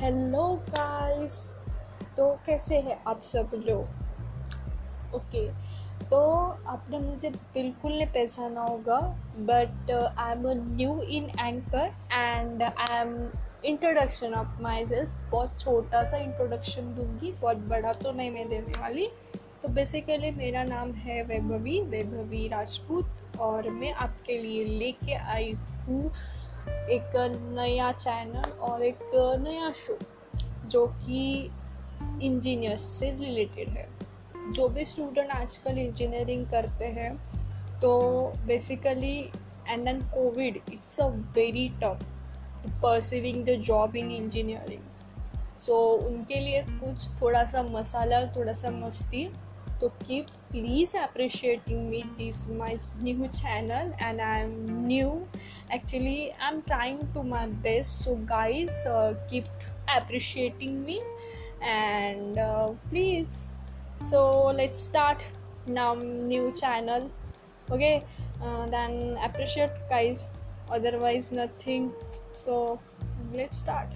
Guys तो कैसे हैं आप सब लोग? ओके तो आपने मुझे बिल्कुल नहीं पहचाना होगा but I am new in anchor and I am introduction of myself बहुत छोटा सा इंट्रोडक्शन दूँगी, बहुत बड़ा तो नहीं मैं देने वाली। तो बेसिकली मेरा नाम है वैभवी वैभवी राजपूत, और मैं आपके लिए लेके आई हूँ एक नया चैनल और एक नया शो जो कि इंजीनियर्स से रिलेटेड है। जो भी स्टूडेंट आजकल इंजीनियरिंग करते हैं तो basically and then Covid it's a very tough pursuing the job in engineering so उनके लिए कुछ थोड़ा सा मसाला थोड़ा सा मस्ती तो की please please me this my new channel and I am new actually i'm trying to my best. So guys uh, keep appreciating me. And uh, please. So let's start now new channel. Okay? Uh, then appreciate guys. Otherwise nothing. So let's start